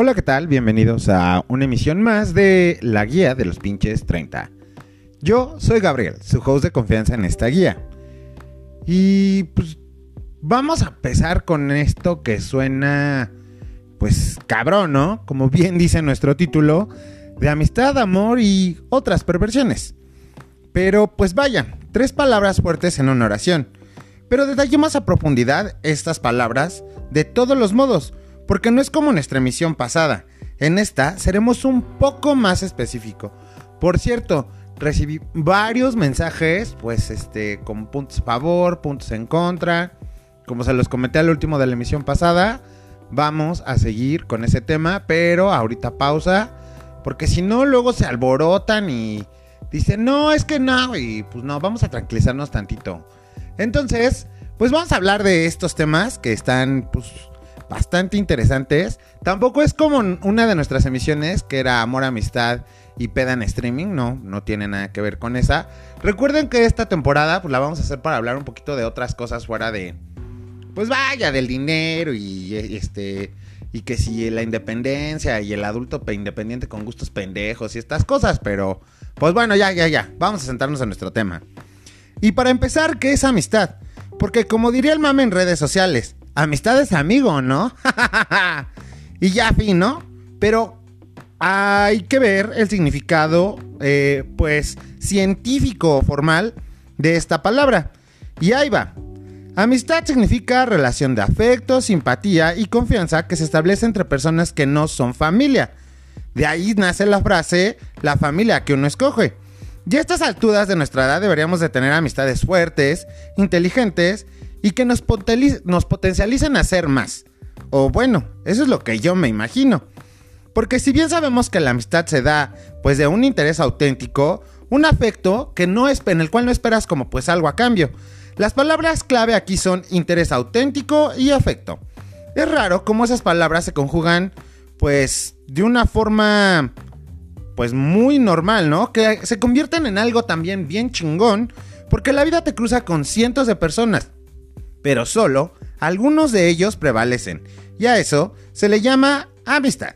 Hola, ¿qué tal? Bienvenidos a una emisión más de La Guía de los Pinches 30. Yo soy Gabriel, su host de confianza en esta guía. Y pues vamos a empezar con esto que suena pues cabrón, ¿no? Como bien dice nuestro título, de amistad, amor y otras perversiones. Pero pues vaya, tres palabras fuertes en una oración. Pero detallemos a profundidad estas palabras de todos los modos, porque no es como nuestra emisión pasada. En esta seremos un poco más específico. Por cierto, recibí varios mensajes, pues este, con puntos a favor, puntos en contra. Como se los comenté al último de la emisión pasada, vamos a seguir con ese tema, pero ahorita pausa, porque si no, luego se alborotan y dicen, no, es que no, y pues no, vamos a tranquilizarnos tantito. Entonces, pues vamos a hablar de estos temas que están, pues, bastante interesantes. Tampoco es como una de nuestras emisiones, que era Amor, Amistad y Peda en Streaming, no, no tiene nada que ver con esa. Recuerden que esta temporada, pues la vamos a hacer para hablar un poquito de otras cosas fuera de, pues vaya, del dinero y este, y que si la independencia y el adulto independiente con gustos pendejos y estas cosas, pero, pues bueno, ya, ya, ya, vamos a sentarnos a nuestro tema. Y para empezar, ¿qué es amistad? Porque como diría el mame en redes sociales, amistad es amigo, ¿no? y ya fin, ¿no? Pero hay que ver el significado, eh, pues, científico o formal de esta palabra. Y ahí va. Amistad significa relación de afecto, simpatía y confianza que se establece entre personas que no son familia. De ahí nace la frase, la familia que uno escoge. Y a estas alturas de nuestra edad deberíamos de tener amistades fuertes, inteligentes y que nos, nos potencialicen a ser más. O bueno, eso es lo que yo me imagino. Porque si bien sabemos que la amistad se da pues de un interés auténtico, un afecto que no es en el cual no esperas como pues algo a cambio. Las palabras clave aquí son interés auténtico y afecto. Es raro cómo esas palabras se conjugan pues de una forma pues muy normal, ¿no? Que se convierten en algo también bien chingón, porque la vida te cruza con cientos de personas, pero solo algunos de ellos prevalecen, y a eso se le llama amistad.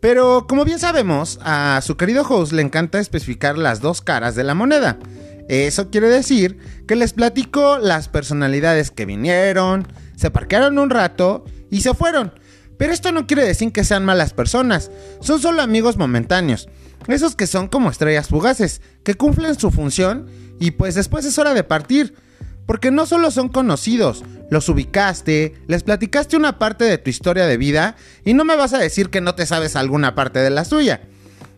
Pero como bien sabemos, a su querido host le encanta especificar las dos caras de la moneda. Eso quiere decir que les platico las personalidades que vinieron, se parquearon un rato y se fueron. Pero esto no quiere decir que sean malas personas, son solo amigos momentáneos. Esos que son como estrellas fugaces, que cumplen su función y pues después es hora de partir. Porque no solo son conocidos, los ubicaste, les platicaste una parte de tu historia de vida y no me vas a decir que no te sabes alguna parte de la suya.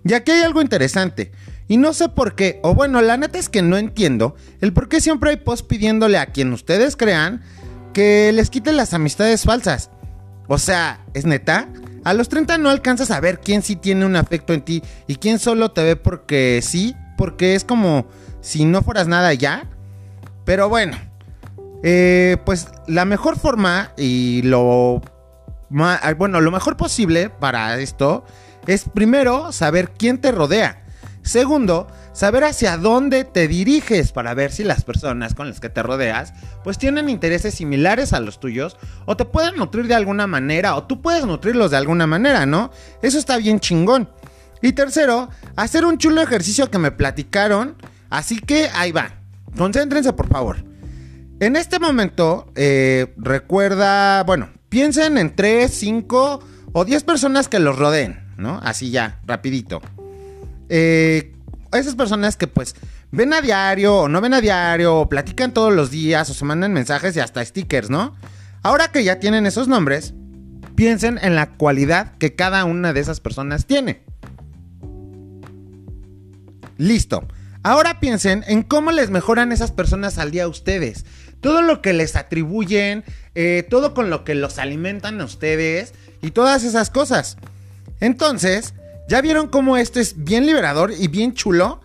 Y aquí hay algo interesante. Y no sé por qué, o bueno, la neta es que no entiendo el por qué siempre hay post pidiéndole a quien ustedes crean que les quiten las amistades falsas. O sea, ¿es neta? A los 30 no alcanzas a ver quién sí tiene un afecto en ti y quién solo te ve porque sí, porque es como si no fueras nada ya. Pero bueno, eh, pues la mejor forma y lo bueno, lo mejor posible para esto es primero saber quién te rodea. Segundo, saber hacia dónde te diriges para ver si las personas con las que te rodeas pues tienen intereses similares a los tuyos o te pueden nutrir de alguna manera o tú puedes nutrirlos de alguna manera, ¿no? Eso está bien chingón. Y tercero, hacer un chulo ejercicio que me platicaron, así que ahí va. Concéntrense por favor. En este momento, eh, recuerda, bueno, piensen en 3, 5 o 10 personas que los rodeen, ¿no? Así ya, rapidito. Eh, esas personas que pues ven a diario o no ven a diario o platican todos los días o se mandan mensajes y hasta stickers, ¿no? Ahora que ya tienen esos nombres, piensen en la cualidad que cada una de esas personas tiene. Listo. Ahora piensen en cómo les mejoran esas personas al día a ustedes. Todo lo que les atribuyen, eh, todo con lo que los alimentan a ustedes y todas esas cosas. Entonces, ¿Ya vieron cómo esto es bien liberador y bien chulo?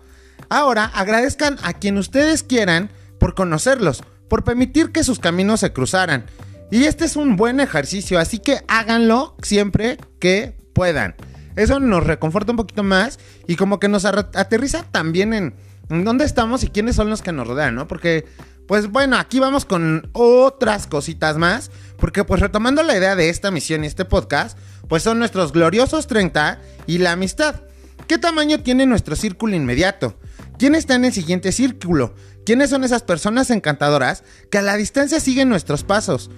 Ahora agradezcan a quien ustedes quieran por conocerlos, por permitir que sus caminos se cruzaran. Y este es un buen ejercicio, así que háganlo siempre que puedan. Eso nos reconforta un poquito más y como que nos aterriza también en, en dónde estamos y quiénes son los que nos rodean, ¿no? Porque, pues bueno, aquí vamos con otras cositas más. Porque pues retomando la idea de esta misión y este podcast, pues son nuestros gloriosos 30 y la amistad. ¿Qué tamaño tiene nuestro círculo inmediato? ¿Quién está en el siguiente círculo? ¿Quiénes son esas personas encantadoras que a la distancia siguen nuestros pasos?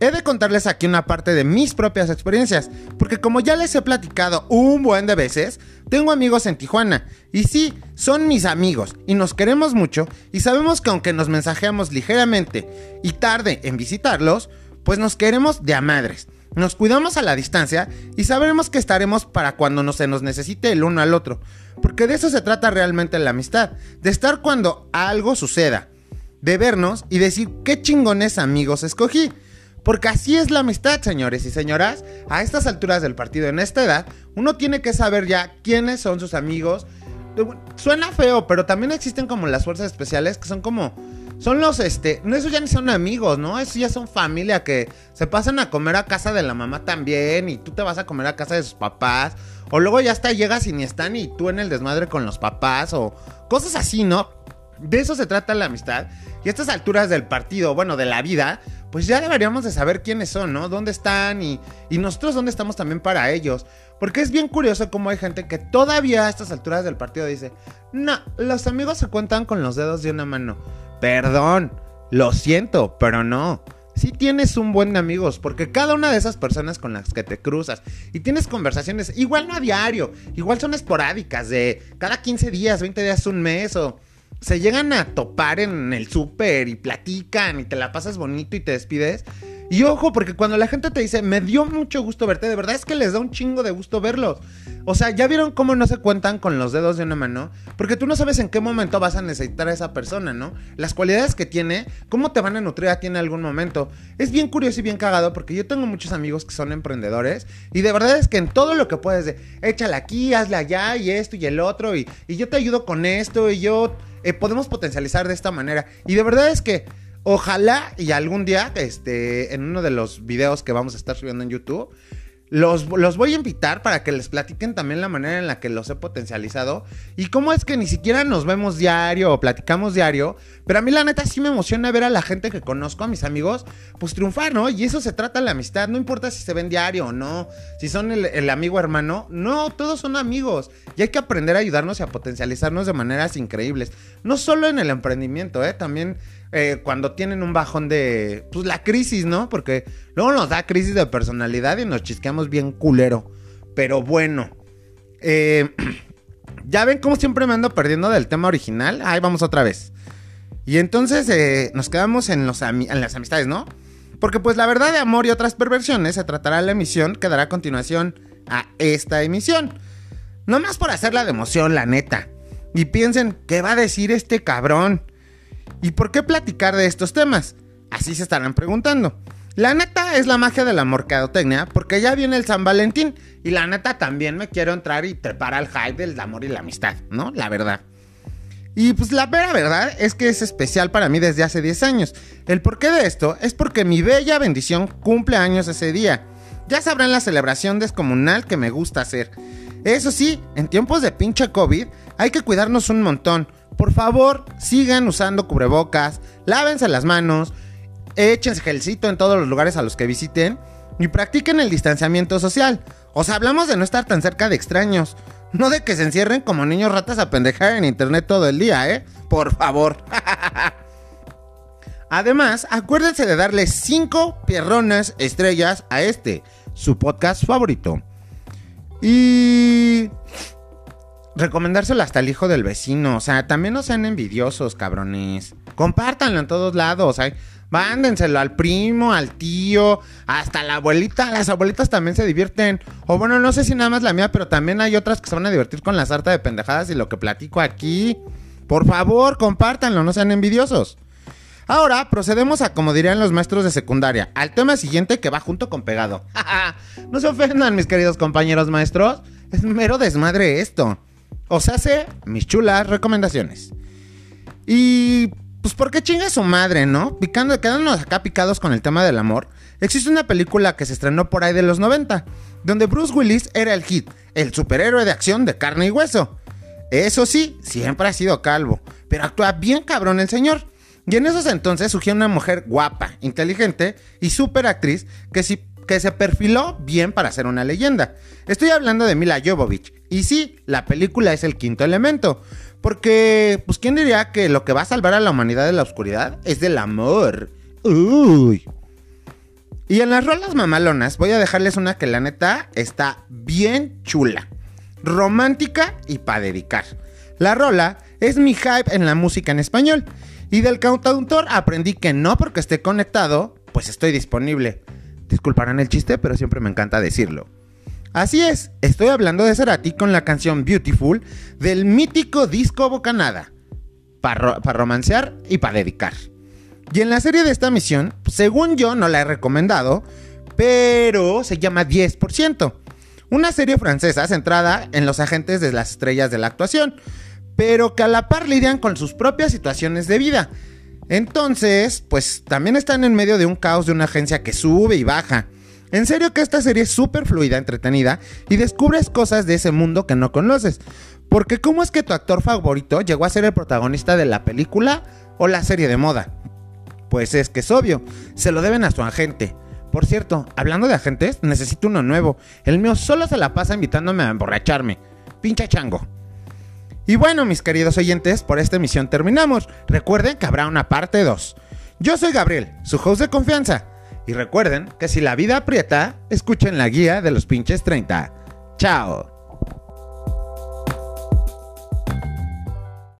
He de contarles aquí una parte de mis propias experiencias, porque como ya les he platicado un buen de veces, tengo amigos en Tijuana, y sí, son mis amigos, y nos queremos mucho, y sabemos que aunque nos mensajeamos ligeramente y tarde en visitarlos, pues nos queremos de a madres. Nos cuidamos a la distancia y sabremos que estaremos para cuando se nos necesite el uno al otro, porque de eso se trata realmente la amistad, de estar cuando algo suceda, de vernos y decir qué chingones amigos escogí. Porque así es la amistad, señores y señoras. A estas alturas del partido, en esta edad, uno tiene que saber ya quiénes son sus amigos. Suena feo, pero también existen como las fuerzas especiales que son como. Son los, este. No, esos ya ni son amigos, ¿no? Esos ya son familia que se pasan a comer a casa de la mamá también. Y tú te vas a comer a casa de sus papás. O luego ya hasta llegas y ni están y tú en el desmadre con los papás. O cosas así, ¿no? De eso se trata la amistad. Y a estas alturas del partido, bueno, de la vida, pues ya deberíamos de saber quiénes son, ¿no? ¿Dónde están? Y, nosotros dónde estamos también para ellos. Porque es bien curioso cómo hay gente que todavía a estas alturas del partido dice, no, los amigos se cuentan con los dedos de una mano. Perdón, lo siento, pero no. Si tienes un buen de amigos, porque cada una de esas personas con las que te cruzas y tienes conversaciones, igual no a diario, igual son esporádicas, de cada 15 días, 20 días, un mes o se llegan a topar en el súper y platican y te la pasas bonito y te despides. Y ojo, porque cuando la gente te dice, me dio mucho gusto verte, de verdad es que les da un chingo de gusto verlos. O sea, ¿ya vieron cómo no se cuentan con los dedos de una mano? Porque tú no sabes en qué momento vas a necesitar a esa persona, ¿no? Las cualidades que tiene, cómo te van a nutrir a ti en algún momento. Es bien curioso y bien cagado porque yo tengo muchos amigos que son emprendedores y de verdad es que en todo lo que puedes, de, échale aquí, hazle allá y esto y el otro y, y yo te ayudo con esto y yo eh, podemos potencializar de esta manera. Y de verdad es que ojalá y algún día, este, en uno de los videos que vamos a estar subiendo en YouTube, los, voy a invitar para que les platiquen también la manera en la que los he potencializado y cómo es que ni siquiera nos vemos diario o platicamos diario, pero a mí la neta sí me emociona ver a la gente que conozco, a mis amigos, pues triunfar, ¿no? Y eso se trata la amistad, no importa si se ven diario o no, si son el, el amigo hermano, no, todos son amigos y hay que aprender a ayudarnos y a potencializarnos de maneras increíbles, no solo en el emprendimiento, ¿eh? También eh, cuando tienen un bajón de, pues la crisis, ¿no? Porque luego nos da crisis de personalidad y nos chisqueamos bien culero. Pero bueno, eh, ya ven cómo siempre me ando perdiendo del tema original. Ahí vamos otra vez. Y entonces eh, nos quedamos en, los en las amistades, ¿no? Porque pues la verdad de amor y otras perversiones se tratará la emisión que dará continuación a esta emisión. No más por hacerla de emoción, la neta. Y piensen, ¿qué va a decir este cabrón? ¿Y por qué platicar de estos temas? Así se estarán preguntando. La neta es la magia de la mercadotecnia, porque ya viene el San Valentín y la neta también me quiero entrar y trepar al hype del amor y la amistad, ¿no? La verdad. Y pues la vera verdad es que es especial para mí desde hace 10 años. El porqué de esto es porque mi bella bendición cumple años ese día. Ya sabrán la celebración descomunal que me gusta hacer. Eso sí, en tiempos de pinche COVID hay que cuidarnos un montón, por favor, sigan usando cubrebocas, lávense las manos, échense gelcito en todos los lugares a los que visiten y practiquen el distanciamiento social. O sea, hablamos de no estar tan cerca de extraños, no de que se encierren como niños ratas a pendejar en internet todo el día, ¿eh? Por favor. Además, acuérdense de darle 5 pierronas estrellas a este, su podcast favorito. Y recomendárselo hasta el hijo del vecino. O sea, también no sean envidiosos, cabrones. Compártanlo en todos lados. ¿eh? Mándenselo al primo, al tío, hasta la abuelita. Las abuelitas también se divierten. O bueno, no sé si nada más la mía, pero también hay otras que se van a divertir con la sarta de pendejadas y lo que platico aquí. Por favor, compártanlo, no sean envidiosos. Ahora procedemos a, como dirían los maestros de secundaria, al tema siguiente que va junto con pegado. no se ofendan, mis queridos compañeros maestros. Es mero desmadre esto. Os hace mis chulas recomendaciones. Y pues porque chinga su madre, ¿no? Picando, quedándonos acá picados con el tema del amor. Existe una película que se estrenó por ahí de los 90, donde Bruce Willis era el hit, el superhéroe de acción de carne y hueso. Eso sí, siempre ha sido calvo, pero actúa bien cabrón el señor. Y en esos entonces surgió una mujer guapa, inteligente y super actriz que, que se perfiló bien para ser una leyenda. Estoy hablando de Mila Jovovich. Y sí, la película es el quinto elemento. Porque, pues, ¿quién diría que lo que va a salvar a la humanidad de la oscuridad es del amor? Uy. Y en las rolas mamalonas voy a dejarles una que la neta está bien chula, romántica y para dedicar. La rola es mi hype en la música en español. Y del cantautor aprendí que no porque esté conectado, pues estoy disponible. Disculparán el chiste, pero siempre me encanta decirlo. Así es, estoy hablando de Cerati con la canción Beautiful del mítico disco Bocanada. Para romancear y para dedicar. Y en la serie de esta misión, según yo no la he recomendado, pero se llama 10%. Una serie francesa centrada en los agentes de las estrellas de la actuación, pero que a la par lidian con sus propias situaciones de vida. Entonces, pues también están en medio de un caos de una agencia que sube y baja. En serio que esta serie es súper fluida, entretenida y descubres cosas de ese mundo que no conoces. Porque ¿cómo es que tu actor favorito llegó a ser el protagonista de la película o la serie de moda? Pues es que es obvio, se lo deben a su agente. Por cierto, hablando de agentes, necesito uno nuevo. El mío solo se la pasa invitándome a emborracharme. Pincha chango. Y bueno, mis queridos oyentes, por esta emisión terminamos. Recuerden que habrá una parte 2. Yo soy Gabriel, su host de confianza. Y recuerden que si la vida aprieta, escuchen la guía de los pinches 30. Chao.